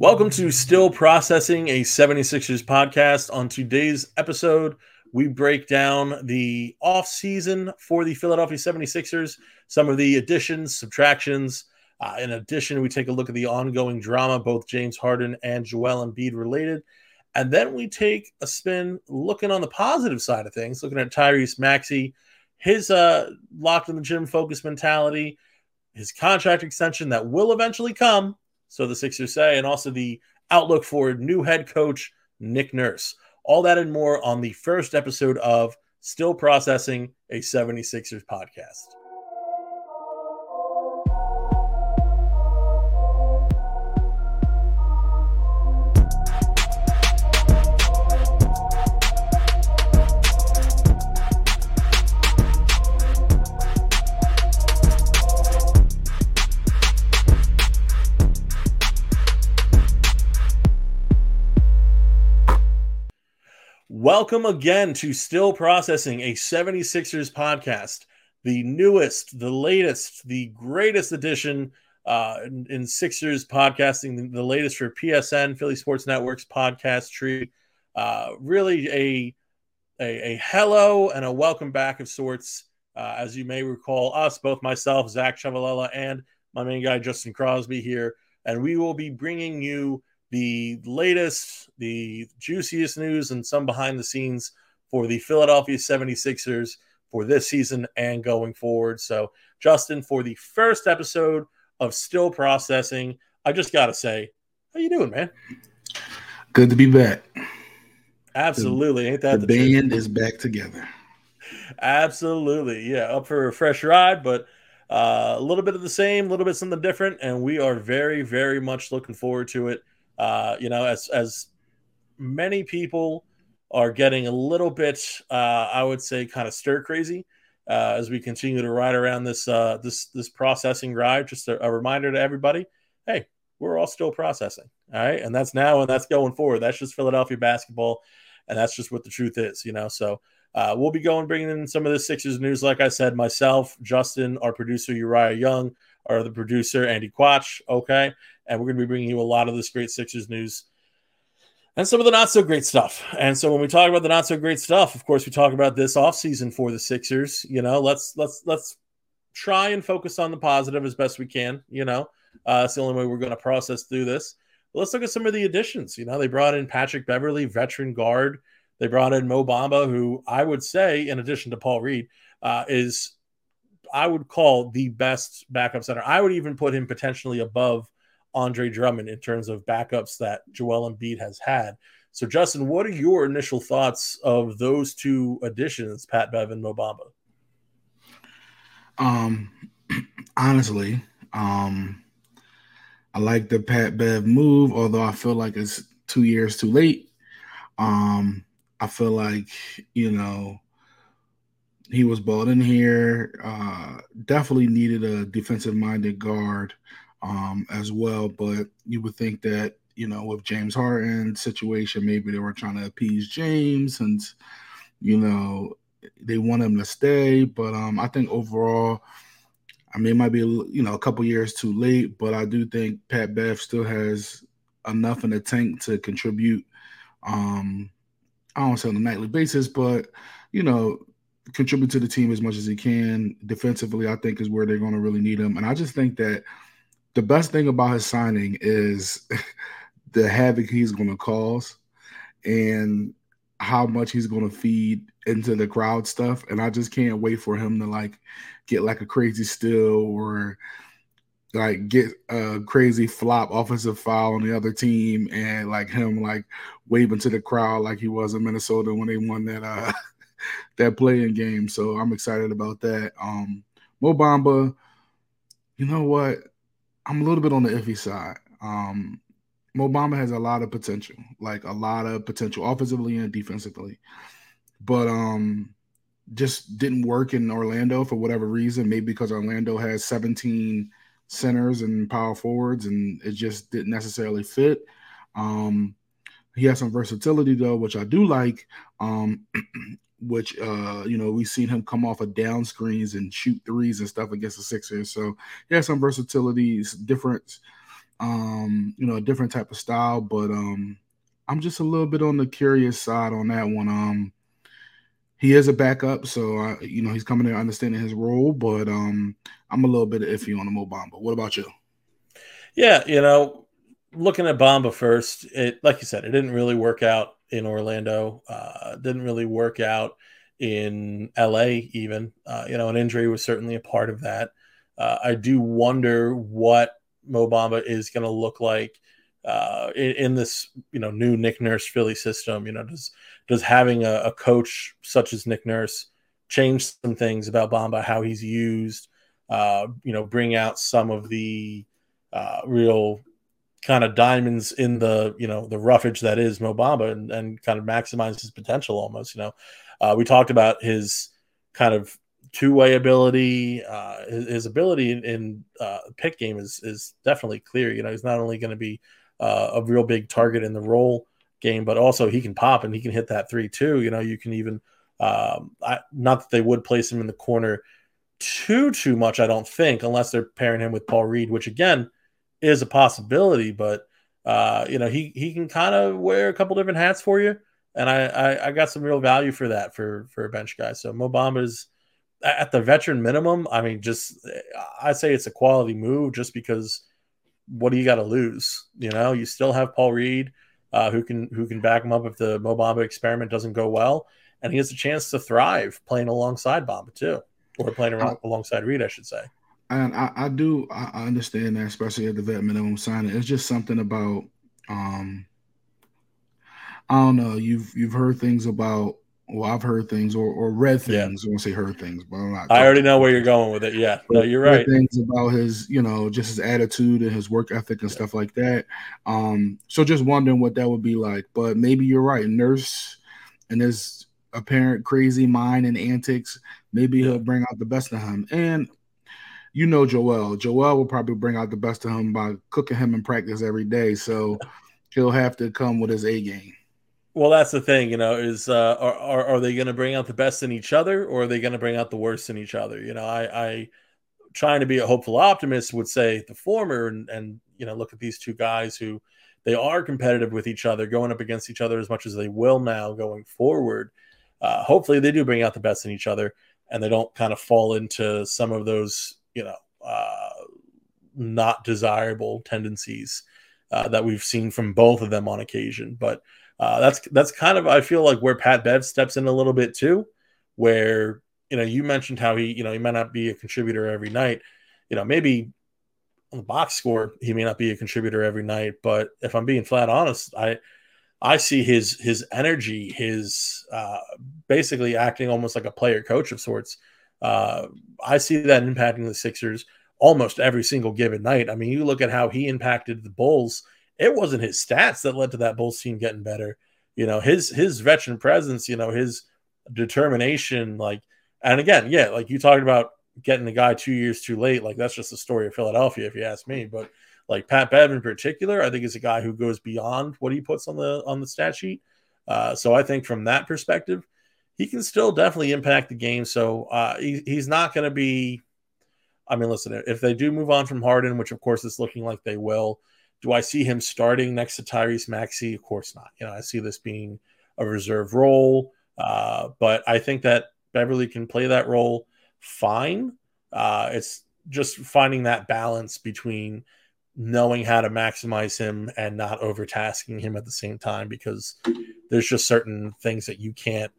Welcome to Still Processing, a 76ers podcast. On today's episode, we break down the off season for the Philadelphia 76ers, some of the additions, subtractions. Uh, in addition, we take a look at the ongoing drama, both James Harden and Joel Embiid related. And then we take a spin looking on the positive side of things, looking at Tyrese Maxey, his uh, locked in the gym focus mentality, his contract extension that will eventually come so the Sixers say, and also the outlook for new head coach Nick Nurse. All that and more on the first episode of Still Processing, a 76ers podcast. Welcome again to Still Processing, a 76ers podcast, the newest, the latest, the greatest edition uh, in, in, Sixers podcasting, the latest for PSN, Philly Sports Network's podcast tree. Uh, really a, a, a hello and a welcome back of sorts. Uh, as you may recall, us, both myself, Zach Ciavolella, and my main guy, Justin Crosby, here. And we will be bringing you the latest, the juiciest news, and some behind the scenes for the Philadelphia 76ers for this season and going forward. So, Justin, for the first episode of Still Processing, I just got to say, how you doing, man? Good to be back. Absolutely. The, Ain't that the, the band truth? is back together. Absolutely. Yeah, up for a fresh ride, but uh, a little bit of the same, a little bit something different, and we are very, very much looking forward to it. Uh, you know, as as many people are getting a little bit, uh, I would say, kind of stir crazy uh, as we continue to ride around this uh, this this processing ride. Just a, a reminder to everybody: hey, we're all still processing, all right, and that's now and that's going forward. That's just Philadelphia basketball, and that's just what the truth is, you know. So. Uh, we'll be going bringing in some of the Sixers news. Like I said, myself, Justin, our producer Uriah Young, our the producer Andy Quach. Okay, and we're going to be bringing you a lot of this great Sixers news and some of the not so great stuff. And so when we talk about the not so great stuff, of course, we talk about this offseason for the Sixers. You know, let's let's let's try and focus on the positive as best we can. You know, uh, it's the only way we're going to process through this. But let's look at some of the additions. You know, they brought in Patrick Beverley, veteran guard. They brought in Mo Bamba, who I would say, in addition to Paul Reed, uh, is I would call the best backup center. I would even put him potentially above Andre Drummond in terms of backups that Joel Embiid has had. So, Justin, what are your initial thoughts of those two additions, Pat Bev and Mo Bamba? Um, honestly, um, I like the Pat Bev move, although I feel like it's two years too late. Um, I feel like you know he was bought in here. Uh, definitely needed a defensive minded guard um, as well. But you would think that you know with James Harden situation, maybe they were trying to appease James, and you know they want him to stay. But um, I think overall, I mean, it might be you know a couple years too late, but I do think Pat Bev still has enough in the tank to contribute. Um, I don't say on a nightly basis, but you know, contribute to the team as much as he can. Defensively, I think is where they're going to really need him. And I just think that the best thing about his signing is the havoc he's going to cause and how much he's going to feed into the crowd stuff. And I just can't wait for him to like get like a crazy steal or like get a crazy flop offensive foul on the other team and like him like waving to the crowd like he was in Minnesota when they won that uh that play-in game. So I'm excited about that. Um Mo Bamba, you know what? I'm a little bit on the iffy side. Um, Mo Bamba has a lot of potential, like a lot of potential offensively and defensively, but um, just didn't work in Orlando for whatever reason. Maybe because Orlando has 17 centers and power forwards, and it just didn't necessarily fit. Um, he has some versatility though, which I do like. Um, which uh, you know we've seen him come off of down screens and shoot threes and stuff against the Sixers. So he has some versatility, different um, you know, a different type of style, but um, I'm just a little bit on the curious side on that one. Um, he is a backup, so I, you know he's coming in understanding his role, but um, I'm a little bit iffy on the Mo Bamba. What about you? Yeah, you know, looking at Bamba first, it like you said, it didn't really work out in Orlando. Uh, didn't really work out in LA, even. Uh, you know, an injury was certainly a part of that. Uh, I do wonder what Mo Bamba is going to look like uh, in, in, this, you know, new Nick Nurse Philly system. You know, does does having a, a coach such as Nick Nurse change some things about Bamba, how he's used? Uh, you know, bring out some of the uh, real kind of diamonds in the you know the roughage that is Mo Bamba and, and kind of maximize his potential almost. You know, uh, we talked about his kind of two way ability. Uh, his, his, ability in, in uh, pick game is is definitely clear. You know, he's not only going to be uh, a real big target in the roll game, but also he can pop and he can hit that three too. You know, you can even um, I, not that they would place him in the corner too too much. I don't think unless they're pairing him with Paul Reed, which again is a possibility, but uh, you know, he he can kind of wear a couple different hats for you, and I, I, I got some real value for that for for a bench guy. So Mo Bamba's at the veteran minimum. I mean, just I say it's a quality move just because what do you got to lose? You know, you still have Paul Reed uh, who can who can back him up if the Mo Bamba experiment doesn't go well, and he has a chance to thrive playing alongside Bamba too, or playing around, alongside Reed, I should say. And I, I do I understand that, especially at the vet minimum signing. It's just something about um I don't know. You've you've heard things about well, I've heard things or, or read things. Yeah. I won't say heard things, but I'm not. I already know where you're going with it. Yeah, no, you're right. Things about his, you know, just his attitude and his work ethic and yeah. stuff like that. Um, so just wondering what that would be like. But maybe you're right. Nurse and his apparent crazy mind and antics. Maybe yeah. he'll bring out the best of him. And you know Joel. Joel will probably bring out the best of him by cooking him in practice every day. So he'll have to come with his A game. Well, that's the thing, you know, is uh, are, are, are they going to bring out the best in each other or are they going to bring out the worst in each other? You know, I, I trying to be a hopeful optimist would say the former and, and, you know, look at these two guys who they are competitive with each other, going up against each other as much as they will now going forward. Uh, hopefully they do bring out the best in each other and they don't kind of fall into some of those you know uh, not desirable tendencies uh, that we've seen from both of them on occasion. But uh, that's that's kind of I feel like where Pat Bev steps in a little bit too, where you know you mentioned how he you know he might not be a contributor every night. You know maybe on the box score he may not be a contributor every night, but if I'm being flat honest, I I see his his energy, his uh, basically acting almost like a player coach of sorts uh, I see that impacting the Sixers almost every single given night. I mean, you look at how he impacted the Bulls. It wasn't his stats that led to that Bulls team getting better. You know, his his veteran presence, you know, his determination, like, and again, yeah, like you talked about getting the guy two years too late. Like that's just the story of Philadelphia, if you ask me. But like Pat Bev in particular, I think is a guy who goes beyond what he puts on the on the stat sheet. Uh, so I think from that perspective, he can still definitely impact the game. So uh, he, he's not going to be. I mean, listen, if they do move on from Harden, which of course it's looking like they will, do I see him starting next to Tyrese Maxey? Of course not. You know, I see this being a reserve role, uh, but I think that Beverley can play that role fine. Uh, it's just finding that balance between knowing how to maximize him and not overtasking him at the same time because there's just certain things that you can't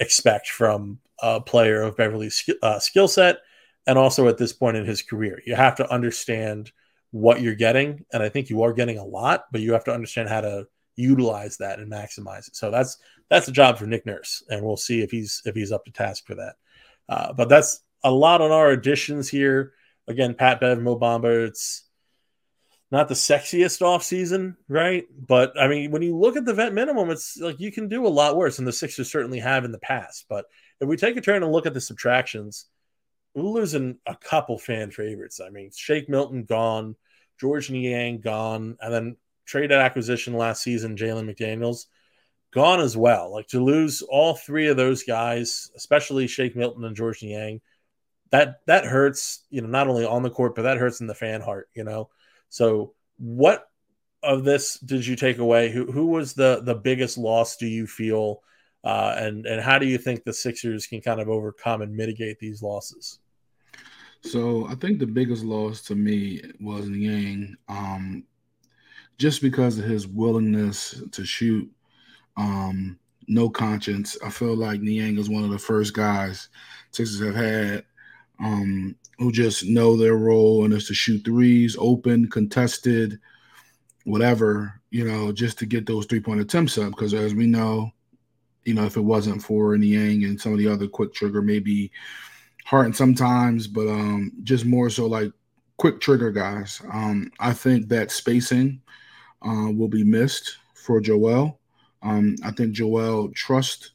expect from a player of Beverley's uh, skill set and also at this point in his career. You have to understand what you're getting, and I think you are getting a lot, but you have to understand how to utilize that and maximize it. So that's that's a job for Nick Nurse, and we'll see if he's if he's up to task for that. Uh, but that's a lot on our additions here. Again, Pat Bev, Mo Bamba. It's not the sexiest off season, right? But I mean, when you look at the vet minimum, it's like you can do a lot worse, and the Sixers certainly have in the past. But if we take a turn and look at the subtractions, we're losing a couple fan favorites. I mean, Shake Milton gone, George Niang gone, and then trade acquisition last season, Jalen McDaniels gone as well. Like to lose all three of those guys, especially Shake Milton and George Niang, that that hurts. You know, not only on the court, but that hurts in the fan heart. You know, so what of this did you take away? Who who was the the biggest loss? Do you feel, uh, and and how do you think the Sixers can kind of overcome and mitigate these losses? So I think the biggest loss to me was Niang, um, just because of his willingness to shoot, um, no conscience. I feel like Niang is one of the first guys Sixers have had um, who just know their role and is to shoot threes, open, contested, whatever, you know, just to get those three point attempts up. Because as we know, you know, if it wasn't for Niang and some of the other quick trigger, maybe Harden sometimes, but um, just more so like quick trigger guys. Um, I think that spacing uh, will be missed for Joel. Um, I think Joel trust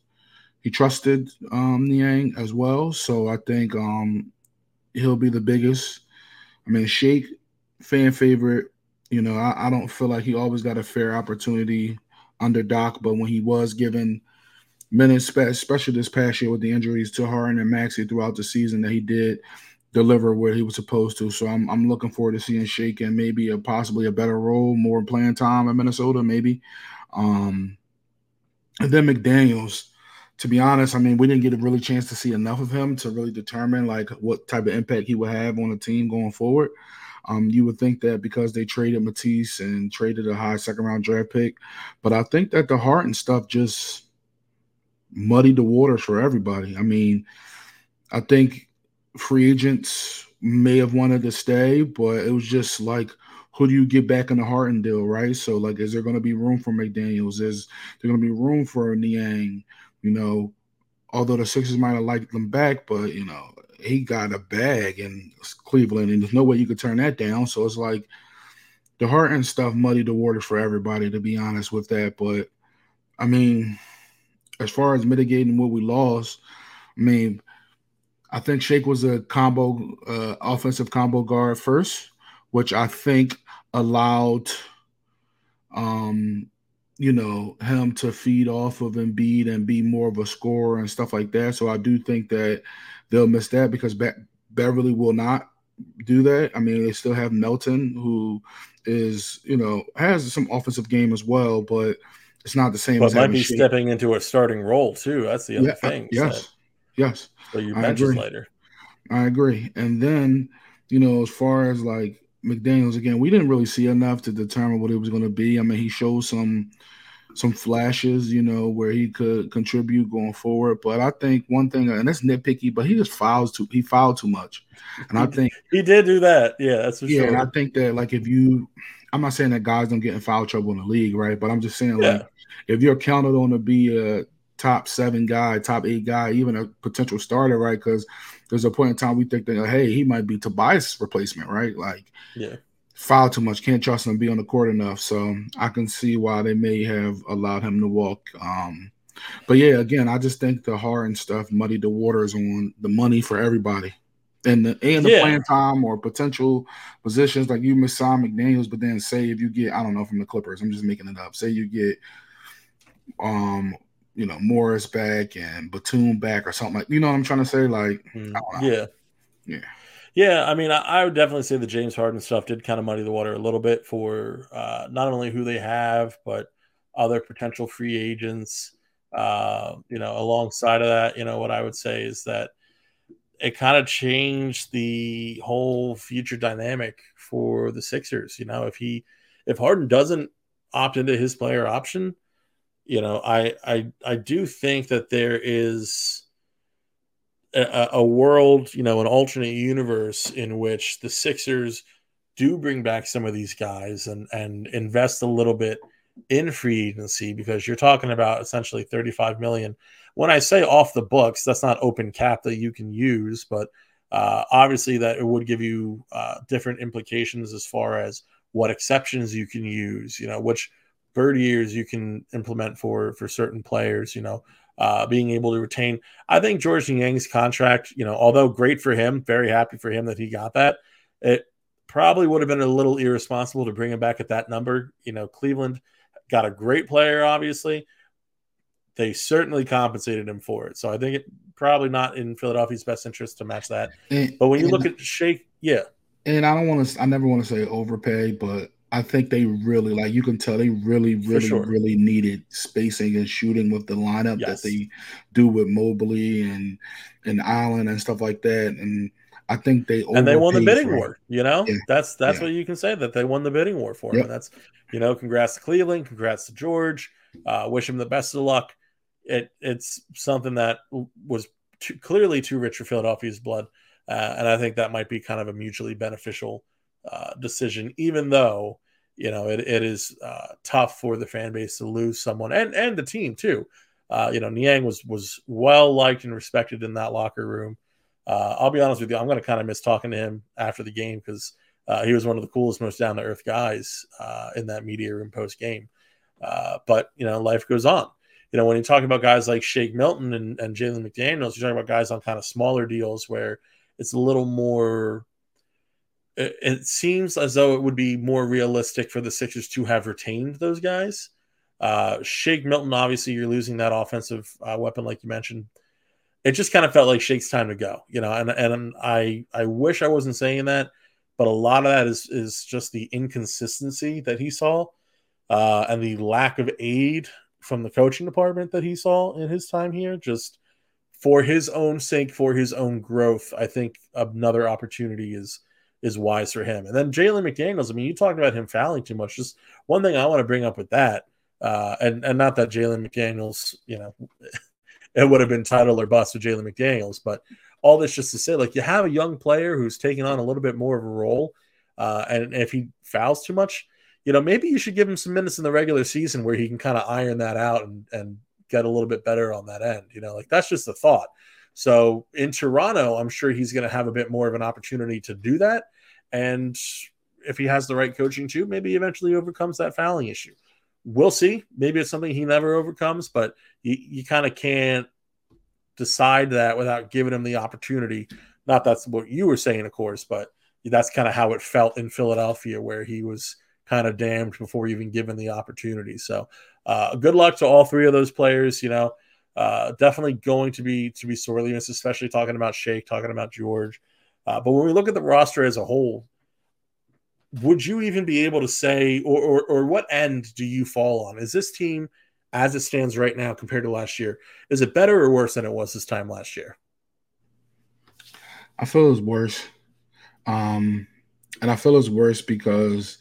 he trusted um, Niang as well, so I think um, he'll be the biggest. I mean, Shake fan favorite. You know, I, I don't feel like he always got a fair opportunity under Doc, but when he was given minutes, especially this past year with the injuries to Harden and Maxey throughout the season, that he did deliver where he was supposed to. So I'm I'm looking forward to seeing Shake and maybe a possibly a better role, more playing time in Minnesota, maybe. Um, and then McDaniels. To be honest, I mean, we didn't get a really chance to see enough of him to really determine like what type of impact he would have on the team going forward. Um, you would think that because they traded Matisse and traded a high second round draft pick, but I think that the Harden stuff just muddied the waters for everybody. I mean, I think free agents may have wanted to stay, but it was just like, who do you get back in the Harden deal, right? So, like, is there going to be room for McDaniels? Is there going to be room for Niang? You know, although the Sixers might have liked them back, but you know, he got a bag in Cleveland, and there's no way you could turn that down. So it's like the Harden stuff muddied the water for everybody, to be honest with that. But I mean, as far as mitigating what we lost, I mean, I think Shake was a combo uh, offensive combo guard first, which I think allowed um you know him to feed off of Embiid and be more of a scorer and stuff like that. So I do think that they'll miss that because Be- Beverley will not do that. I mean, they still have Melton, who is you know has some offensive game as well, but it's not the same. But might be stepping into a starting role too. That's the other yeah, thing. Yes, yes. So you mentioned later. I agree. And then you know, as far as like McDaniel's again, we didn't really see enough to determine what it was going to be. I mean, he showed some some flashes, you know, where he could contribute going forward. But I think one thing, and that's nitpicky, but he just fouls too. He fouled too much, and I think he did do that. Yeah, that's for yeah. Sure. And I think that like if you, I'm not saying that guys don't get in foul trouble in the league, right? But I'm just saying yeah. like if you're counted on to be a top seven guy, top eight guy, even a potential starter, right? Because there's a point in time we think that hey, he might be Tobias' replacement, right? Like yeah foul too much. Can't trust him to be on the court enough. So I can see why they may have allowed him to walk. Um, but yeah, again, I just think the Harden stuff muddied the waters on the money for everybody. And the and the yeah. playing time or potential positions like you miss Sam McDaniels, but then say if you get I don't know from the Clippers, I'm just making it up. Say you get um you know Morris back and Batum back or something like you know what I'm trying to say like mm, yeah yeah yeah, I mean, I, I, would definitely say the James Harden stuff did kind of muddy the water a little bit for uh, not only who they have, but other potential free agents. Uh, you know, alongside of that, you know, what I would say is that it kind of changed the whole future dynamic for the Sixers. You know, if he, if Harden doesn't opt into his player option, you know, I, I, I do think that there is a, a world, you know, an alternate universe in which the Sixers do bring back some of these guys and and invest a little bit in free agency because you're talking about essentially 35 million. When I say off the books, that's not open cap that you can use, but uh, obviously that it would give you uh, different implications as far as what exceptions you can use, you know, which bird years you can implement for for certain players, you know, uh, being able to retain. I think George Niang's contract, you know, although great for him, very happy for him that he got that. It probably would have been a little irresponsible to bring him back at that number. You know, Cleveland got a great player, obviously. They certainly compensated him for it. So I think it probably not in Philadelphia's best interest to match that. And, but when you look at Shake, yeah. And I don't want to, I never want to say overpay, but I think they really like you can tell they really, really, sure. really needed spacing and shooting with the lineup yes. that they do with Mobley and and Allen and stuff like that. And I think they and they won the bidding war. You know, yeah. that's that's yeah. what you can say that they won the bidding war for yep. him. And that's you know, congrats to Cleveland, congrats to George. Uh, wish him the best of luck. It it's something that was too, clearly too rich for Philadelphia's blood, uh, and I think that might be kind of a mutually beneficial uh, decision, even though you know it, it is uh, tough for the fan base to lose someone and and the team too. Uh, you know, Niang was was well liked and respected in that locker room. Uh, I'll be honest with you, I'm going to kind of miss talking to him after the game because uh, he was one of the coolest, most down to earth guys in that media room post game. but you know, life goes on. You know, when you talk about guys like Shake Milton and, and Jalen McDaniels, you're talking about guys on kind of smaller deals where it's a little more it, seems as though it would be more realistic for the Sixers to have retained those guys. Uh, Shake Milton, obviously, you're losing that offensive uh, weapon, like you mentioned. It just kind of felt like Shake's time to go, you know. And and I I wish I wasn't saying that, but a lot of that is is just the inconsistency that he saw, uh, and the lack of aid from the coaching department that he saw in his time here. Just for his own sake, for his own growth, I think another opportunity is is wise for him. And then Jalen McDaniels, I mean, you talked about him fouling too much. Just one thing I want to bring up with that, uh, and and not that Jalen McDaniels, you know, it would have been title or bust with Jalen McDaniels, but all this just to say, like, you have a young player who's taking on a little bit more of a role, uh, and if he fouls too much, you know, maybe you should give him some minutes in the regular season where he can kind of iron that out and and get a little bit better on that end. You know, like that's just a thought. So in Toronto, I'm sure he's going to have a bit more of an opportunity to do that. And if he has the right coaching too, maybe eventually overcomes that fouling issue. We'll see. Maybe it's something he never overcomes, but you, you kind of can't decide that without giving him the opportunity. Not that's what you were saying, of course, but that's kind of how it felt in Philadelphia, where he was kind of damned before even given the opportunity. So, uh, good luck to all three of those players. You know, uh, definitely going to be to be sorely missed, especially talking about Shake, talking about George. Uh, but when we look at the roster as a whole, would you even be able to say, or, or, or what end do you fall on? Is this team, as it stands right now compared to last year, is it better or worse than it was this time last year? I feel it's worse. Um, and I feel it's worse because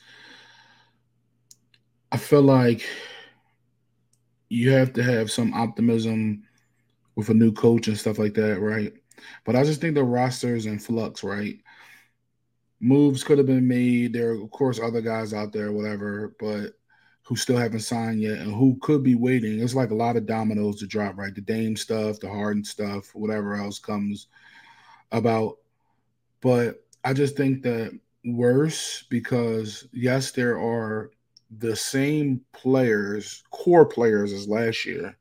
I feel like you have to have some optimism with a new coach and stuff like that, right? But I just think the roster is in flux, right? Moves could have been made. There are, of course, other guys out there, whatever, but who still haven't signed yet and who could be waiting. It's like a lot of dominoes to drop, right? The Dame stuff, the Harden stuff, whatever else comes about. But I just think that worse because, yes, there are the same players, core players as last year,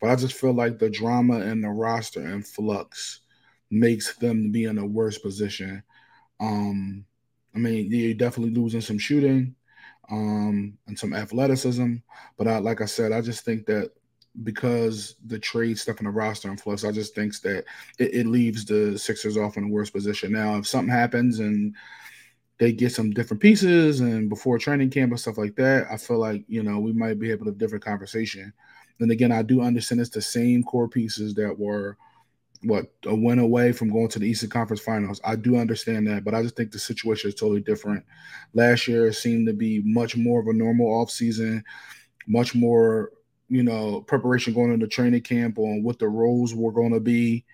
but I just feel like the drama and the roster and flux makes them be in a worse position. Um, I mean, you're definitely losing some shooting um, and some athleticism, but I, like I said, I just think that because the trade stuff in the roster and flux, I just think that it, it leaves the Sixers off in a worse position. Now, if something happens and they get some different pieces and before training camp and stuff like that, I feel like you know we might be able to have a different conversation. And again, I do understand it's the same core pieces that were what a win away from going to the Eastern Conference Finals. I do understand that, but I just think the situation is totally different. Last year seemed to be much more of a normal offseason, much more, you know, preparation going into training camp on what the roles were going to be.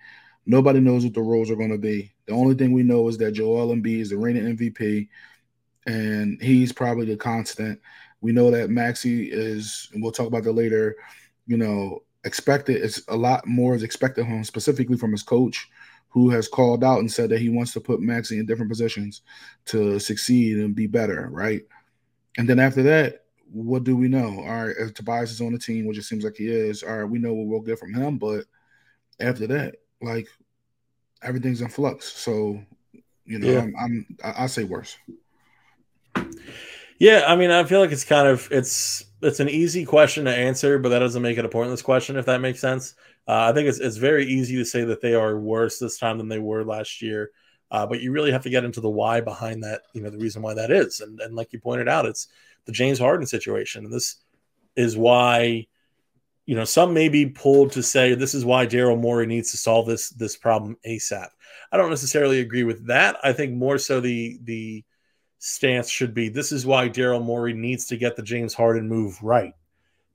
Nobody knows what the roles are going to be. The only thing we know is that Joel Embiid is the reigning MVP, and he's probably the constant. We know that Maxey is, we'll talk about that later. You know, expected. It's a lot more is expected him specifically from his coach, who has called out and said that he wants to put Maxey in different positions to succeed and be better, right? And then after that, what do we know? All right, if Tobias is on the team, which it seems like he is, all right, we know what we'll get from him. But after that, like everything's in flux. So, you know, yeah. I'm, I'm I, I say worse. Yeah, I mean, I feel like it's kind of it's it's an easy question to answer, but that doesn't make it a pointless question if that makes sense. Uh, I think it's it's very easy to say that they are worse this time than they were last year. Uh, but you really have to get into the why behind that, you know, the reason why that is. And, and like you pointed out, it's the James Harden situation. And this is why, you know, some may be pulled to say this is why Daryl Morey needs to solve this this problem ASAP. I don't necessarily agree with that. I think more so the the stance should be this is why Daryl Morey needs to get the James Harden move right.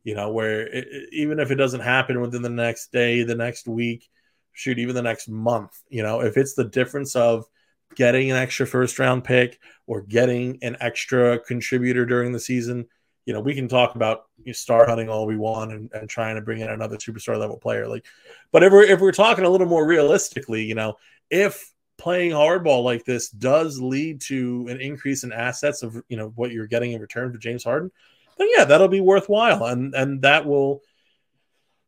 You know, where it, even if it doesn't happen within the next day, the next week, shoot, even the next month, you know, if it's the difference of getting an extra first round pick or getting an extra contributor during the season, you know, we can talk about you know, star hunting all we want and, and trying to bring in another superstar level player. Like, but if we're if we're talking a little more realistically, you know, if playing hardball like this does lead to an increase in assets of you know what you're getting in return for James Harden, then yeah, that'll be worthwhile, and and that will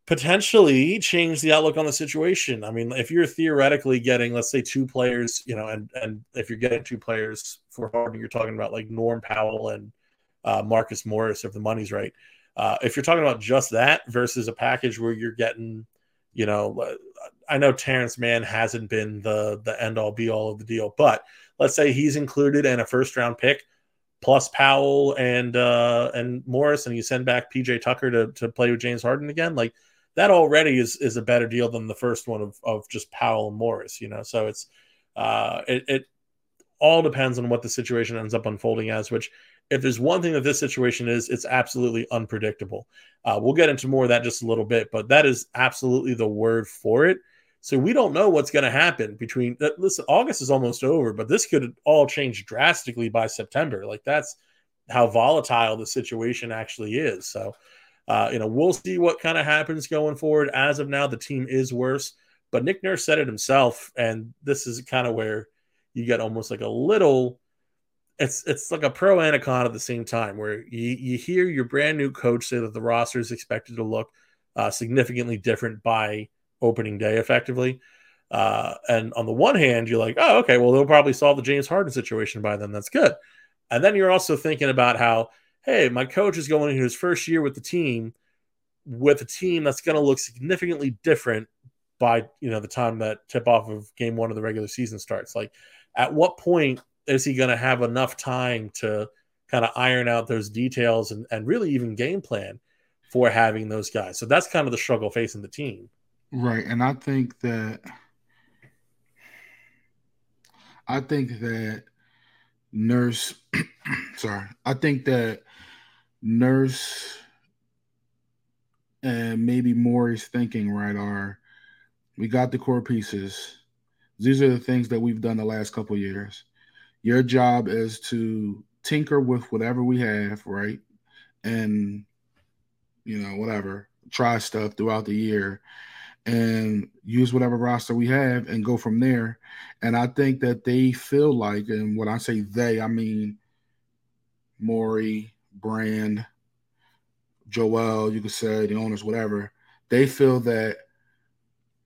potentially change the outlook on the situation. I mean, if you're theoretically getting, let's say, two players, you know, and and if you're getting two players for Harden, you're talking about like Norm Powell and uh, Marcus Morris, if the money's right. Uh, if you're talking about just that versus a package where you're getting, you know, I know Terance Mann hasn't been the the end all be all of the deal, but let's say he's included in a first round pick plus Powell and uh, and Morris, and you send back PJ Tucker to to play with James Harden again, like that already is is a better deal than the first one of of just Powell and Morris, you know. So it's uh, it, it all depends on what the situation ends up unfolding as, which if there's one thing that this situation is, it's absolutely unpredictable. Uh, we'll get into more of that just a little bit, but that is absolutely the word for it. So we don't know what's going to happen between. Uh, listen, August is almost over, but this could all change drastically by September. Like that's how volatile the situation actually is. So, uh, you know, we'll see what kind of happens going forward. As of now, the team is worse, but Nick Nurse said it himself, and this is kind of where you get almost like a little it's it's like a pro and a con at the same time where you, you hear your brand new coach say that the roster is expected to look uh, significantly different by opening day effectively. Uh, and on the one hand you're like oh okay well they'll probably solve the james harden situation by then. That's good. And then you're also thinking about how hey my coach is going into his first year with the team with a team that's going to look significantly different by you know the time that tip off of game one of the regular season starts. Like at what point is he going to have enough time to kind of iron out those details and, and really even game plan for having those guys? So that's kind of the struggle facing the team. Right. And I think that I think that Nurse sorry, I think that Nurse and maybe Morey's thinking right are we got the core pieces. These are the things that we've done the last couple years. Your job is to tinker with whatever we have, right? And you know, whatever, try stuff throughout the year and use whatever roster we have and go from there. And I think that they feel like, and when I say they, I mean Morey, Brand, Joel, you could say the owners, whatever, they feel that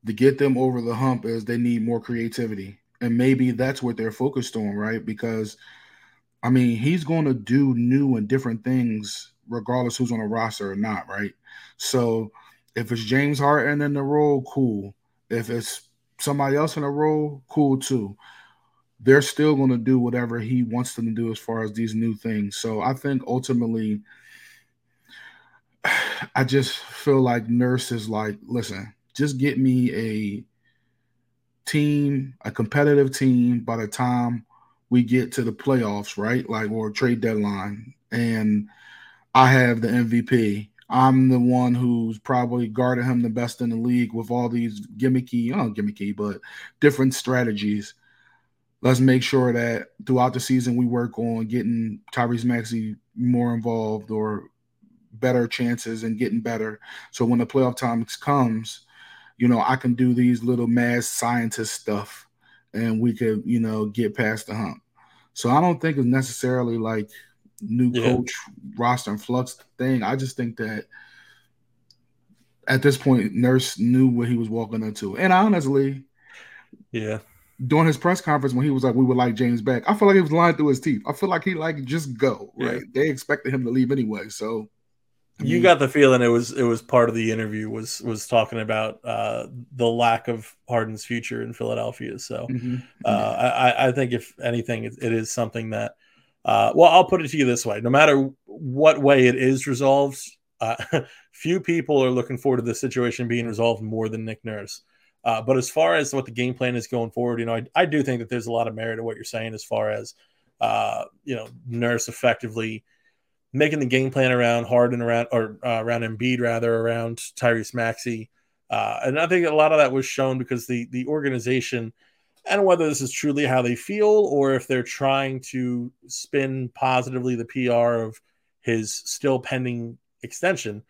to get them over the hump is they need more creativity and maybe that's what they're focused on, right? Because I mean, he's going to do new and different things regardless who's on a roster or not, right? So if it's James Harden in the role, cool. If it's somebody else in the role, cool too. They're still going to do whatever he wants them to do as far as these new things. So I think ultimately, I just feel like Nurse is like, listen, just get me a team, a competitive team by the time we get to the playoffs, right? Like or trade deadline. And I have the MVP. I'm the one who's probably guarded him the best in the league with all these gimmicky, not gimmicky, but different strategies. Let's make sure that throughout the season we work on getting Tyrese Maxey more involved or better chances and getting better. So when the playoff time comes, you know, I can do these little mad scientist stuff and we could, you know, get past the hump. So I don't think it's necessarily like new yeah. coach roster and flux thing. I just think that at this point, Nurse knew what he was walking into. And honestly, yeah. During his press conference when he was like, "We would like James back," I feel like he was lying through his teeth. I feel like he like just go right. Yeah. They expected him to leave anyway, so I mean, you got the feeling it was it was part of the interview was was talking about uh, the lack of Harden's future in Philadelphia. So mm-hmm. uh, I, I think if anything, it, it is something that. Uh, well, I'll put it to you this way: no matter what way it is resolved, uh, few people are looking forward to the situation being resolved more than Nick Nurse. Uh, but as far as what the game plan is going forward, you know, I, I do think that there's a lot of merit in what you're saying as far as uh, you know Nurse effectively making the game plan around Harden around or uh, around Embiid rather around Tyrese Maxey. Uh, and I think a lot of that was shown because the the organization, and whether this is truly how they feel or if they're trying to spin positively the PR of his still pending extension,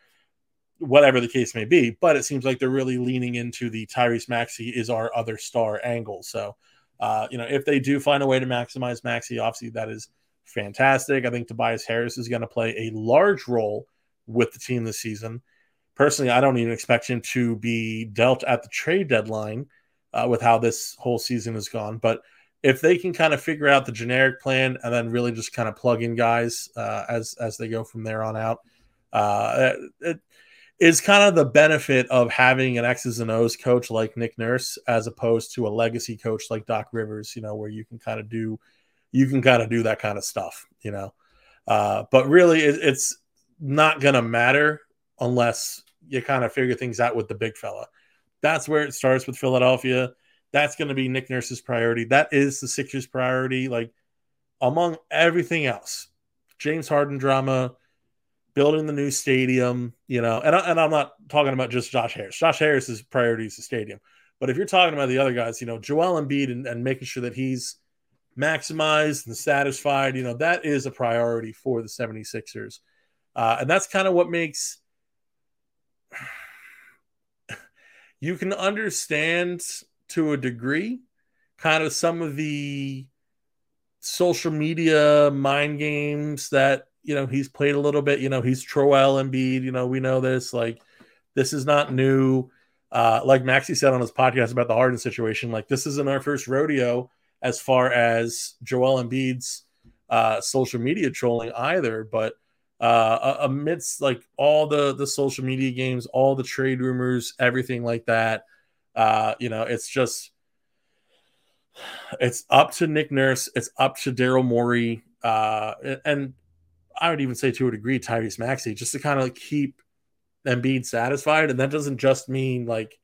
whatever the case may be. But it seems like they're really leaning into the Tyrese Maxey is our other star angle. So, uh, you know, if they do find a way to maximize Maxey, obviously that is fantastic. I think Tobias Harris is going to play a large role with the team this season. Personally, I don't even expect him to be dealt at the trade deadline uh, with how this whole season has gone. But if they can kind of figure out the generic plan and then really just kind of plug in guys uh, as as they go from there on out, uh, it is kind of the benefit of having an X's and O's coach like Nick Nurse as opposed to a legacy coach like Doc Rivers. You know, where you can kind of do you can kind of do that kind of stuff, you know. Uh, but really, it, it's not to matter unless you kind of figure things out with the big fella. That's where it starts with Philadelphia. That's going to be Nick Nurse's priority. That is the Sixers' priority. Like among everything else, James Harden drama, building the new stadium, you know, and, I, and I'm not talking about just Josh Harris. Josh Harris's priority is the stadium. But if you're talking about the other guys, you know, Joel Embiid and, and making sure that he's – maximized and satisfied, you know, that is a priority for the 76ers. Uh, and that's kind of what makes you can understand to a degree kind of some of the social media mind games that you know he's played a little bit. You know he's Troel and Embiid you know we know this like this is not new. Uh like Maxey said on his podcast about the Harden situation like this isn't our first rodeo as far as Joel Embiid's uh, social media trolling either. But uh, amidst like all the the social media games, all the trade rumors, everything like that, uh, you know, it's just it's up to Nick Nurse, it's up to Daryl Morey, uh, and I would even say to a degree Tyrese Maxey, just to kind of like keep Embiid satisfied, and that doesn't just mean like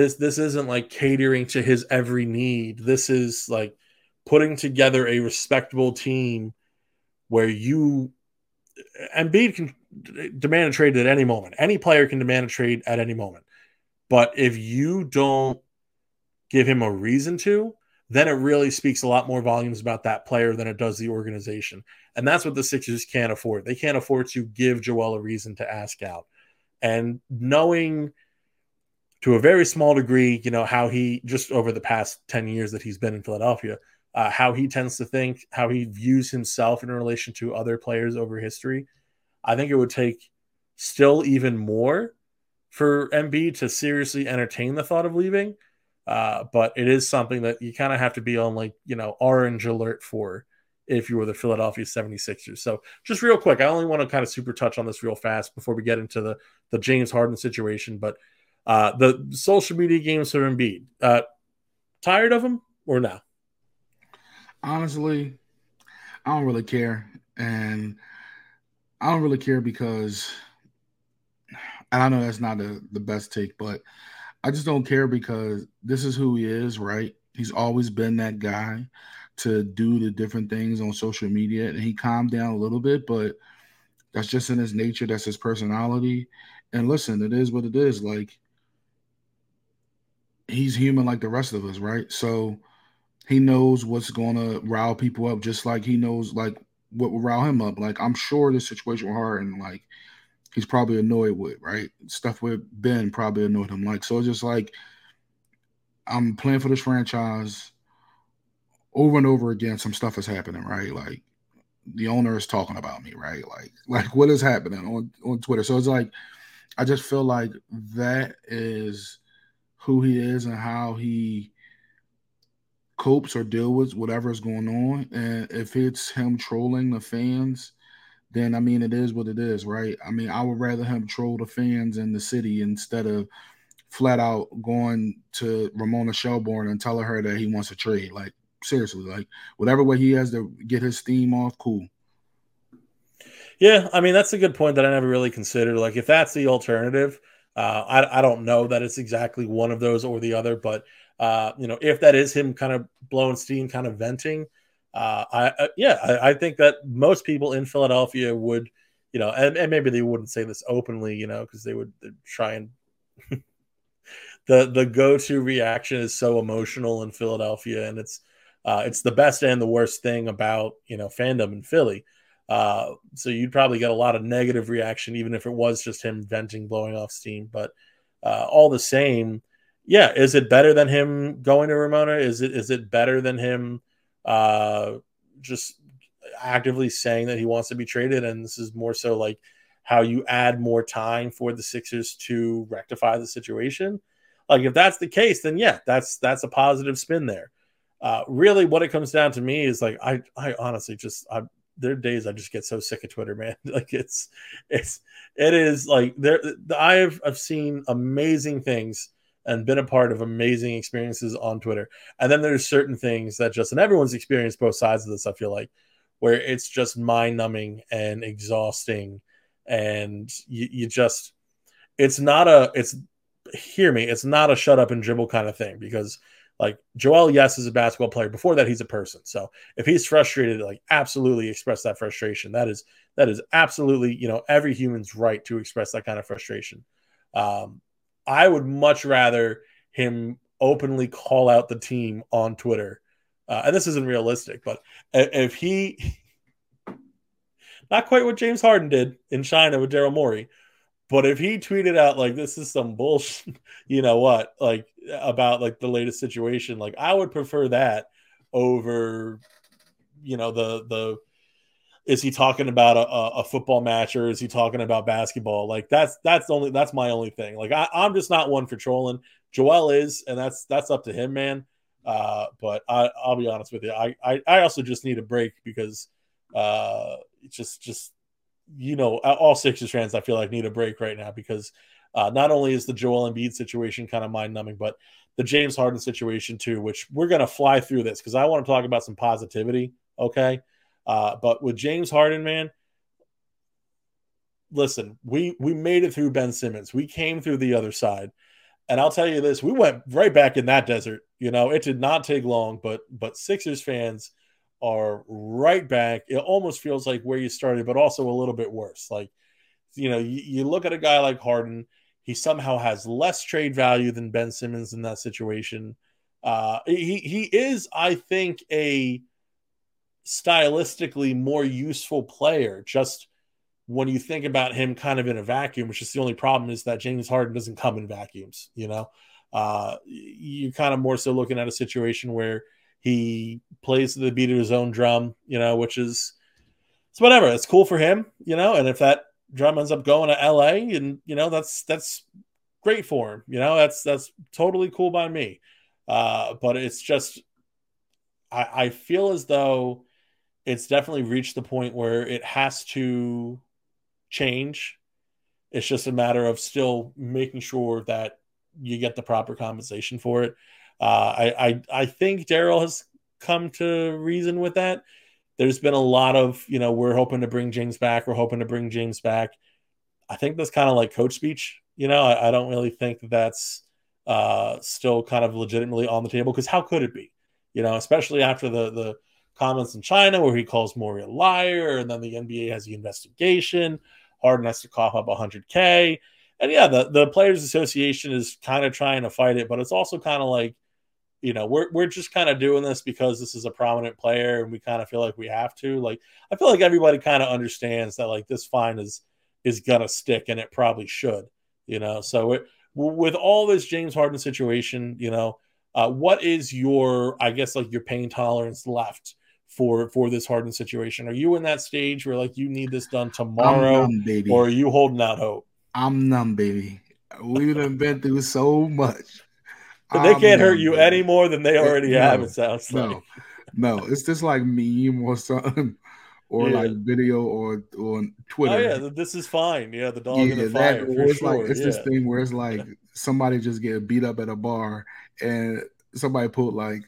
this this isn't like catering to his every need. This is like putting together a respectable team where you Embiid can demand a trade at any moment. Any player can demand a trade at any moment. But if you don't give him a reason to, then it really speaks a lot more volumes about that player than it does the organization. And that's what the Sixers can't afford. They can't afford to give Joel a reason to ask out. And knowing – to a very small degree, you know, how he just over the past 10 years that he's been in Philadelphia, uh, how he tends to think, how he views himself in relation to other players over history. I think it would take still even more for Embiid to seriously entertain the thought of leaving. Uh, but it is something that you kind of have to be on like, you know, orange alert for if you were the Philadelphia 76ers. So just real quick, I only want to kind of super touch on this real fast before we get into the the James Harden situation. But uh, the social media games for Embiid. Uh, tired of them or no? Honestly, I don't really care, and I don't really care because, and I know that's not a, the best take, but I just don't care because this is who he is, right? He's always been that guy to do the different things on social media, and he calmed down a little bit, but that's just in his nature. That's his personality. And listen, it is what it is. Like he's human like the rest of us, right? So he knows what's going to rile people up, just like he knows like what will rile him up. Like I'm sure this situation with Harden, like he's probably annoyed with, right? Stuff with Ben probably annoyed him. Like so, it's just like I'm playing for this franchise over and over again. Some stuff is happening, right? Like the owner is talking about me, right? Like like what is happening on on Twitter? So it's like I just feel like that is who he is and how he copes or deal with whatever is going on. And if it's him trolling the fans, then I mean it is what it is, right? I mean, I would rather him troll the fans in the city instead of flat out going to Ramona Shelburne and telling her that he wants a trade. Like seriously, like whatever way he has to get his steam off, cool. Yeah, I mean that's a good point that I never really considered. Like if that's the alternative, uh, I I don't know that it's exactly one of those or the other, but uh, you know if that is him kind of blowing steam, kind of venting, uh, I uh, yeah I, I, think that most people in Philadelphia would, you know, and, and maybe they wouldn't say this openly, you know, because they would try and the the go to reaction is so emotional in Philadelphia, and it's uh, it's the best and the worst thing about you know fandom in Philly. Uh, so you'd probably get a lot of negative reaction, even if it was just him venting, blowing off steam. But uh, all the same, yeah, is it better than him going to Ramona? Is it is it better than him uh, just actively saying that he wants to be traded? And this is more so like how you add more time for the Sixers to rectify the situation. Like if that's the case, then yeah, that's that's a positive spin there. Uh, really, what it comes down to me is like I I honestly just I there are days I just get so sick of Twitter, man. like it's it's it is like there I have I've seen amazing things and been a part of amazing experiences on Twitter. And then there's certain things that just and everyone's experienced both sides of this, I feel like, where it's just mind numbing and exhausting. And you, you just it's not a it's hear me, it's not a shut up and dribble kind of thing because like Joel, yes, is a basketball player. Before that, he's a person. So if he's frustrated, like absolutely express that frustration. That is that is absolutely you know every human's right to express that kind of frustration. Um, I would much rather him openly call out the team on Twitter, uh, and this isn't realistic, but if he not quite what James Harden did in China with Daryl Morey, but if he tweeted out like this is some bullshit, you know what, like about like the latest situation, like I would prefer that over, you know, the the is he talking about a, a football match or is he talking about basketball? Like that's that's only that's my only thing. Like I, I'm just not one for trolling. Joel is, and that's that's up to him, man. Uh, but I, I'll be honest with you. I, I, I also just need a break because uh, it's just just you know, all Sixers fans, I feel like need a break right now because uh, not only is the Joel Embiid situation kind of mind numbing, but the James Harden situation too, which we're going to fly through this because I want to talk about some positivity. Okay. Uh, but with James Harden, man, listen, we, we made it through Ben Simmons. We came through the other side. And I'll tell you this, we went right back in that desert. You know, it did not take long, but but Sixers fans are right back. It almost feels like where you started, but also a little bit worse. Like, you know, you, you look at a guy like Harden, he somehow has less trade value than Ben Simmons in that situation. Uh, he, he is, I think, a stylistically more useful player. Just when you think about him kind of in a vacuum, which is the only problem is that James Harden doesn't come in vacuums, you know? Uh, you're kind of more so looking at a situation where he plays the beat of his own drum, you know, which is it's whatever. It's cool for him, you know. And if that drum ends up going to L.A. and you know that's that's great for him. You know, that's that's totally cool by me. Uh, but it's just I, I feel as though it's definitely reached the point where it has to change. It's just a matter of still making sure that you get the proper compensation for it. Uh, I, I I think Daryl has come to reason with that. There's been a lot of you know we're hoping to bring James back. We're hoping to bring James back. I think that's kind of like coach speech. You know, I, I don't really think that that's uh, still kind of legitimately on the table because how could it be? You know, especially after the the comments in China where he calls Morey a liar, and then the NBA has the investigation. Harden has to cough up 100k, and yeah, the the Players Association is kind of trying to fight it, but it's also kind of like you know, we're we're just kind of doing this because this is a prominent player and we kind of feel like we have to. Like I feel like everybody kind of understands that like this fine is is gonna stick and it probably should, you know. So it, with all this James Harden situation, you know, uh, what is your I guess like your pain tolerance left for for this Harden situation? Are you in that stage where like you need this done tomorrow, numb, or are you holding out hope? I'm numb, baby. We've been through so much. But they can't hurt um, you any more than they already no, have. It sounds like. No, no, it's just like meme or something or yeah. like video or on Twitter. Oh yeah, this is fine. Yeah, the dog yeah, in the fire. That, it's sure. like it's yeah. this thing where it's like somebody just get beat up at a bar and somebody put like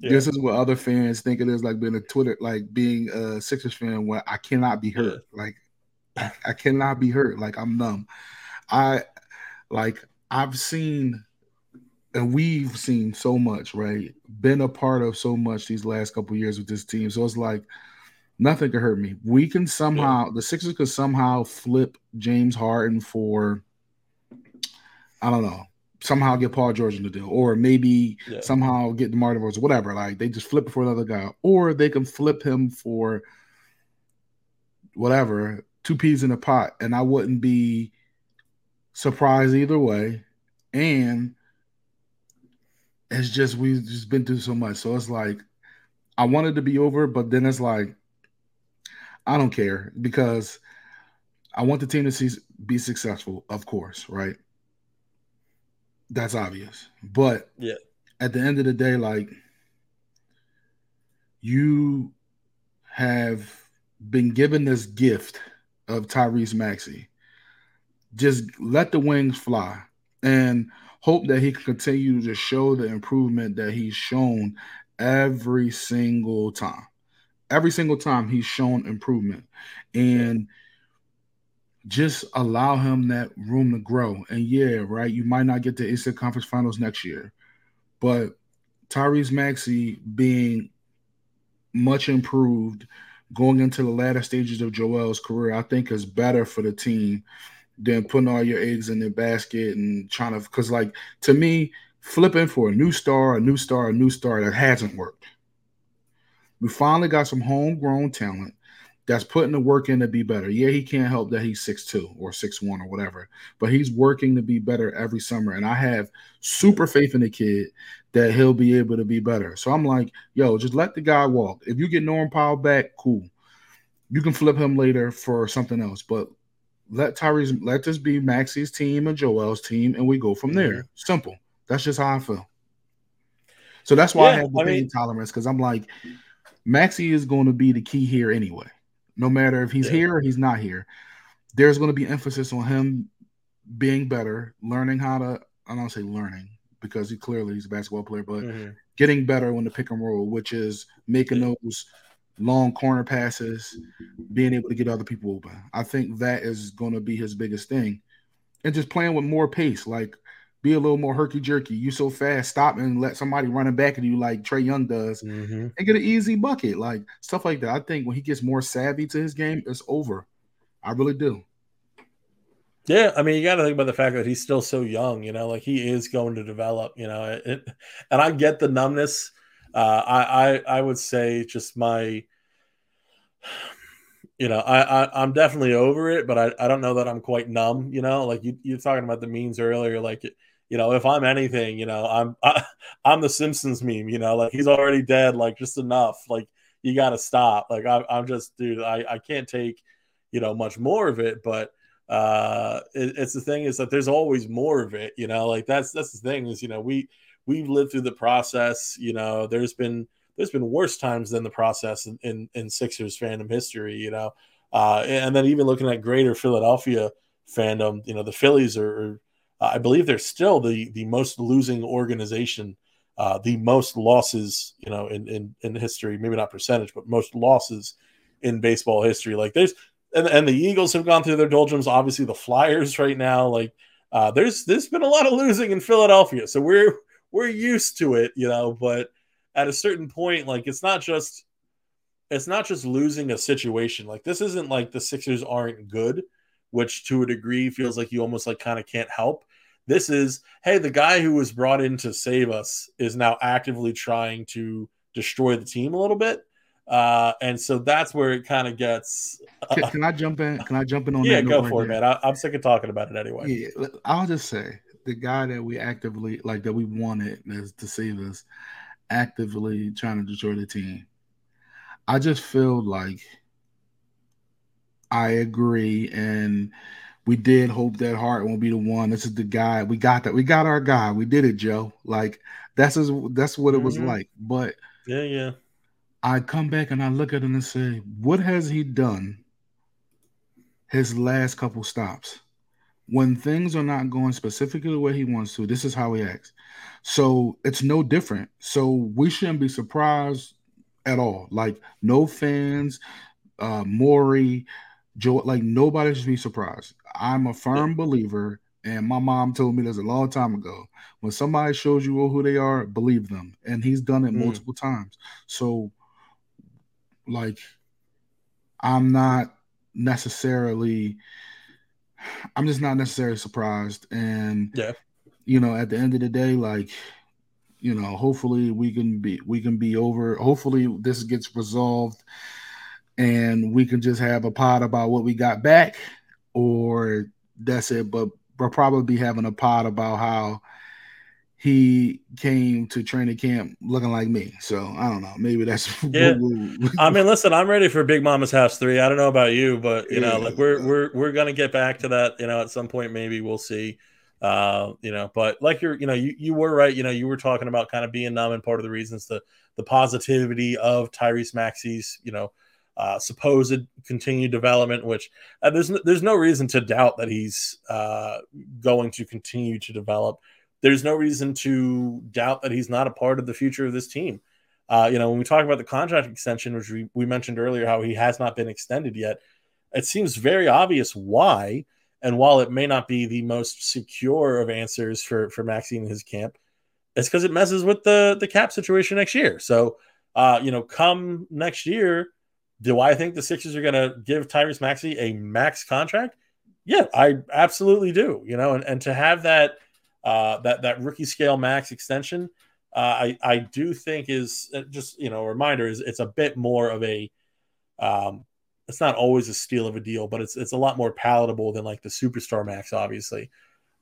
this is what other fans think it is like being a Twitter like being a Sixers fan where I cannot be hurt. Like I cannot be hurt. Like I'm numb. I like I've seen and we've seen so much, right? Been a part of so much these last couple years with this team. So it's like nothing can hurt me. We can somehow yeah. the Sixers could somehow flip James Harden for I don't know, somehow get Paul George in the deal, or maybe yeah. somehow get DeMar DeRozan, whatever. Like they just flip it for another guy, or they can flip him for whatever, two peas in a pot, and I wouldn't be surprised either way. And it's just we've just been through so much. So it's like I wanted to be over, but then it's like I don't care because I want the team to see, be successful, of course, right? That's obvious. But yeah, at the end of the day, like you have been given this gift of Tyrese Maxey. Just let the wings fly. And hope that he can continue to show the improvement that he's shown every single time. Every single time he's shown improvement. And just allow him that room to grow. And yeah, right, you might not get to Eastern Conference Finals next year, but Tyrese Maxey being much improved going into the latter stages of Joel's career, I think is better for the team than putting all your eggs in the basket and trying to because like to me flipping for a new star a new star a new star that hasn't worked. We finally got some homegrown talent that's putting the work in to be better. Yeah he can't help that he's six two or six one or whatever but he's working to be better every summer and i have super faith in the kid that he'll be able to be better. So i'm like yo just let the guy walk. If you get Norm Powell back cool. You can flip him later for something else but let Tyrese let this be Maxey's team and Joel's team, and we go from there. Mm-hmm. Simple. That's just how I feel. So that's why yeah, I have the I mean, tolerance because I'm like, Maxey is going to be the key here anyway. No matter if he's yeah. here or he's not here, there's going to be emphasis on him being better, learning how to. I don't say learning because he clearly he's a basketball player, but mm-hmm. getting better on the pick and roll, which is making yeah. those long corner passes, being able to get other people open. I think that is going to be his biggest thing. And just playing with more pace, like be a little more herky jerky. You so fast, stop and let somebody running back at you like Trae Young does, mm-hmm. and get an easy bucket, like stuff like that. I think when he gets more savvy to his game, it's over. I really do. Yeah, I mean, you got to think about the fact that he's still so young. You know, like he is going to develop. You know, it, and I get the numbness uh, I, I I would say just my you know I, I am definitely over it but I, I don't know that i'm quite numb you know? Like you, you're talking about the memes earlier like you know if i'm anything you know i'm I, i'm the simpsons meme you know? Like he's already dead like just enough. Like you gotta stop. Like I, i'm just dude I, I can't take you know much more of it but uh it, it's the thing is that there's always more of it you know? Like that's that's the thing is you know we we've lived through the process. You know, there's been there's been worse times than the process in, in, in Sixers fandom history. You know, uh, and then even looking at greater Philadelphia fandom, you know, the Phillies are, uh, I believe they're still the the most losing organization, uh, the most losses, you know, in, in in history. Maybe not percentage, but most losses in baseball history. Like there's and, and the Eagles have gone through their doldrums. Obviously, the Flyers right now, like uh, there's there's been a lot of losing in Philadelphia. So we're we're used to it, you know, but at a certain point, like it's not just it's not just losing a situation. Like this isn't like the Sixers aren't good, which to a degree feels like you almost like kind of can't help. This is, hey, the guy who was brought in to save us is now actively trying to destroy the team a little bit. Uh, and so that's where it kind of gets. Uh, can, can, I jump in? Can I jump in on yeah, that? Yeah, go for it, man. I, am sick of talking about it anyway. Yeah, I'll just say the guy that we actively like that we wanted is to save us, actively trying to destroy the team. I just feel like I agree, and we did hope that Hart won't be the one. This is the guy. We got that. We got our guy. We did it, Joe. Like that's his, that's what it was mm-hmm. like. But yeah, yeah. I come back and I look at him and say, what has he done his last couple stops? When things are not going specifically the way he wants to, this is how he acts. So it's no different. So we shouldn't be surprised at all. Like no fans, uh Morey, Joe, like nobody should be surprised. I'm a firm believer, and my mom told me this a long time ago. When somebody shows you who they are, believe them. And he's done it mm. multiple times. So, like, I'm not necessarily, I'm just not necessarily surprised. And yeah, you know, at the end of the day, like, you know, hopefully we can be we can be over. Hopefully this gets resolved and we can just have a pod about what we got back, or that's it. But we'll probably be having a pod about how he came to training camp looking like me. So I don't know. Maybe that's yeah. I mean, listen, I'm ready for Big Mama's House three. I don't know about you, but you yeah. know, like we're we're we're gonna get back to that. You know, at some point, maybe we'll see. Uh, you know, but like you're, you know, you, you were right. You know, you were talking about kind of being numb, and part of the reasons the the positivity of Tyrese Maxey's, you know, uh, supposed continued development, which uh, there's no, there's no reason to doubt that he's uh, going to continue to develop. There's no reason to doubt that he's not a part of the future of this team. Uh, you know, when we talk about the contract extension, which we, we mentioned earlier, how he has not been extended yet, it seems very obvious why. And while it may not be the most secure of answers for for Maxey and his camp, it's because it messes with the the cap situation next year. So, uh, you know, come next year do I think the Sixers are going to give Tyrese Maxey a max contract? Yeah, I absolutely do. You know, and, and to have that uh, that that rookie scale max extension, uh, I I do think is uh, just you know a reminder is it's a bit more of a um, it's not always a steal of a deal, but it's it's a lot more palatable than like the superstar max, obviously.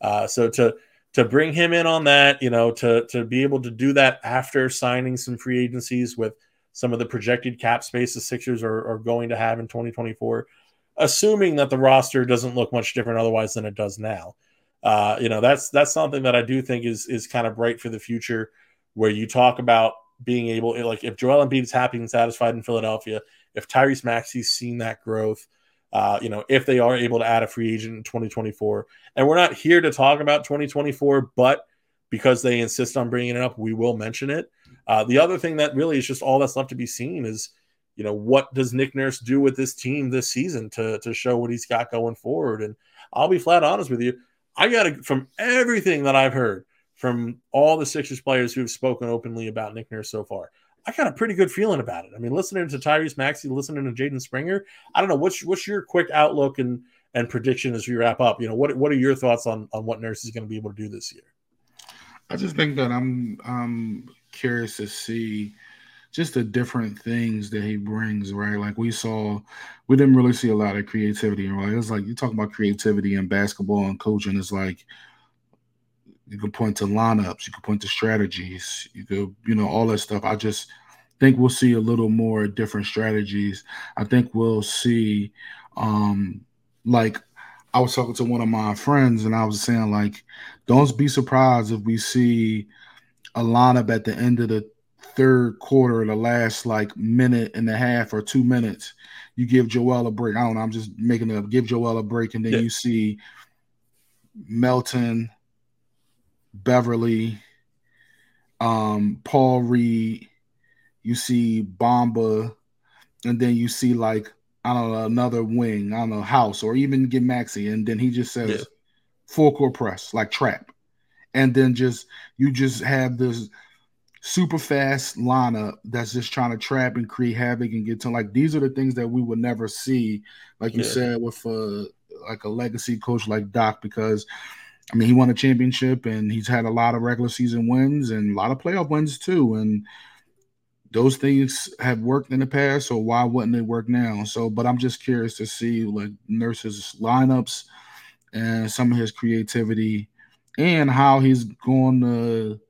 Uh, so to to bring him in on that, you know, to to be able to do that after signing some free agencies with some of the projected cap space the Sixers are, are going to have in 2024, assuming that the roster doesn't look much different otherwise than it does now. Uh, you know, that's that's something that I do think is is kind of bright for the future, where you talk about being able, like, if Joel Embiid is happy and satisfied in Philadelphia, if Tyrese Maxey's seen that growth, uh, you know, if they are able to add a free agent in 2024, and we're not here to talk about 2024, but because they insist on bringing it up, we will mention it. Uh, the other thing that really is just all that's left to be seen is, you know, what does Nick Nurse do with this team this season to to show what he's got going forward? And I'll be flat honest with you, I got to from everything that I've heard from all the Sixers players who have spoken openly about Nick Nurse so far. I got a pretty good feeling about it. I mean, listening to Tyrese Maxey, listening to Jaden Springer, I don't know what's what's your quick outlook and and prediction as we wrap up. You know, what what are your thoughts on on what Nurse is going to be able to do this year? I just think that I'm I'm curious to see just the different things that he brings, right? Like we saw, we didn't really see a lot of creativity, right? It's like you talk about creativity in basketball and coaching. It's like you can point to lineups, you can point to strategies, you could, you know, all that stuff. I just think we'll see a little more different strategies. I think we'll see, um, like I was talking to one of my friends and I was saying like, don't be surprised if we see a lineup at the end of the third quarter, the last like minute and a half or two minutes, you give Joel a break. I don't know. I'm just making it up. Give Joel a break, and then yeah. you see Melton, Beverley, um, Paul Reed. You see Bamba, and then you see like I don't know another wing. I don't know House or even get Maxey, and then he just says yeah. full court press like trap and then just you just have this super fast lineup that's just trying to trap and create havoc and get to like these are the things that we would never see, like you yeah. said, with a like a legacy coach like Doc, because I mean he won a championship and he's had a lot of regular season wins and a lot of playoff wins too. And those things have worked in the past, so why wouldn't they work now? So, but I'm just curious to see like nurses lineups and some of his creativity and how he's going to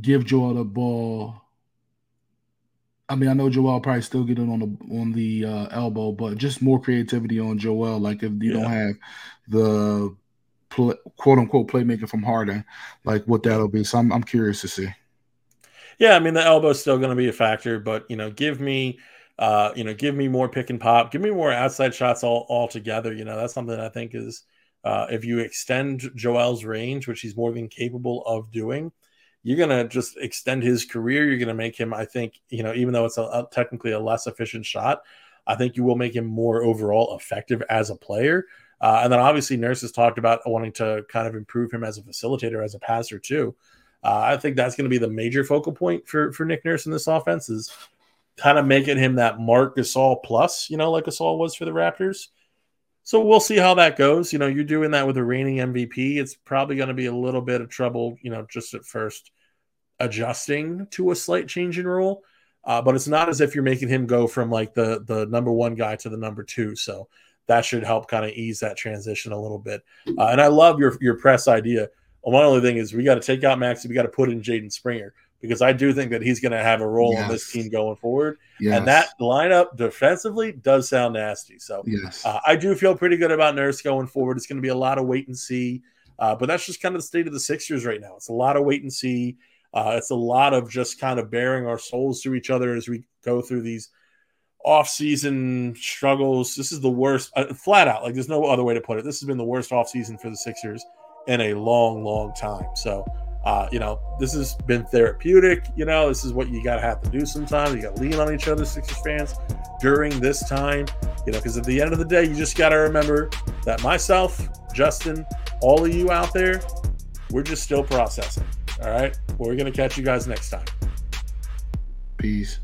give Joel the ball. I mean, I know Joel probably still get it on the on the uh, elbow, but just more creativity on Joel. Like if you yeah. don't have the quote unquote playmaker from Harden, like what that'll be. So I'm I'm curious to see. Yeah, I mean the elbow's still going to be a factor, but you know, give me, uh, you know, give me more pick and pop, give me more outside shots all all together. You know, that's something I think is uh, if you extend Joel's range, which he's more than capable of doing, you're going to just extend his career. You're going to make him, I think, you know, even though it's a, a, technically a less efficient shot, I think you will make him more overall effective as a player. Uh, and then obviously, Nurse has talked about wanting to kind of improve him as a facilitator, as a passer too. Uh, I think that's going to be the major focal point for for Nick Nurse in this offense is kind of making him that Marc Gasol plus, you know, like Gasol was for the Raptors. So we'll see how that goes. You know, you're doing that with a reigning MVP. It's probably going to be a little bit of trouble, you know, just at first adjusting to a slight change in role. Uh, but it's not as if you're making him go from like the the number one guy to the number two. So that should help kind of ease that transition a little bit. Uh, and I love your your press idea. One only thing is we got to take out Maxey. We got to put in Jaden Springer because I do think that he's going to have a role yes. on this team going forward. Yes. And that lineup defensively does sound nasty. So yes. uh, I do feel pretty good about Nurse going forward. It's going to be a lot of wait and see. Uh, but that's just kind of the state of the Sixers right now. It's a lot of wait and see. Uh, it's a lot of just kind of bearing our souls to each other as we go through these off-season struggles. This is the worst, uh, flat out. Like there's no other way to put it. This has been the worst off-season for the Sixers in a long, long time. So, uh, you know, this has been therapeutic. You know, this is what you got to have to do sometimes. You got to lean on each other, Sixers fans, during this time. You know, because at the end of the day, you just got to remember that myself, Justin, all of you out there, we're just still processing. All right. We're going to catch you guys next time. Peace.